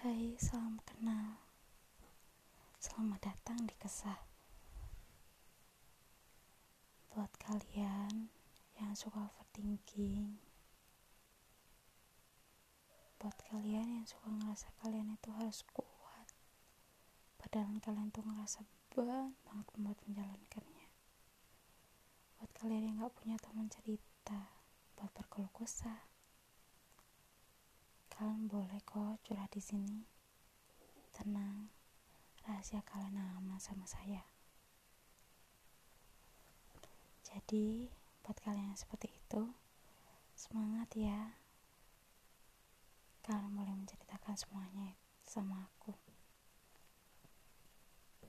Hai, salam kenal. Selamat datang di kesah. Buat kalian yang suka overthinking, buat kalian yang suka ngerasa kalian itu harus kuat, padahal kalian tuh ngerasa beban banget buat menjalankannya. Buat kalian yang gak punya teman cerita, buat berkeluh kesah, Kalian boleh kok curhat di sini. Tenang, rahasia kalian aman sama saya. Jadi, buat kalian yang seperti itu, semangat ya. Kalian boleh menceritakan semuanya sama aku.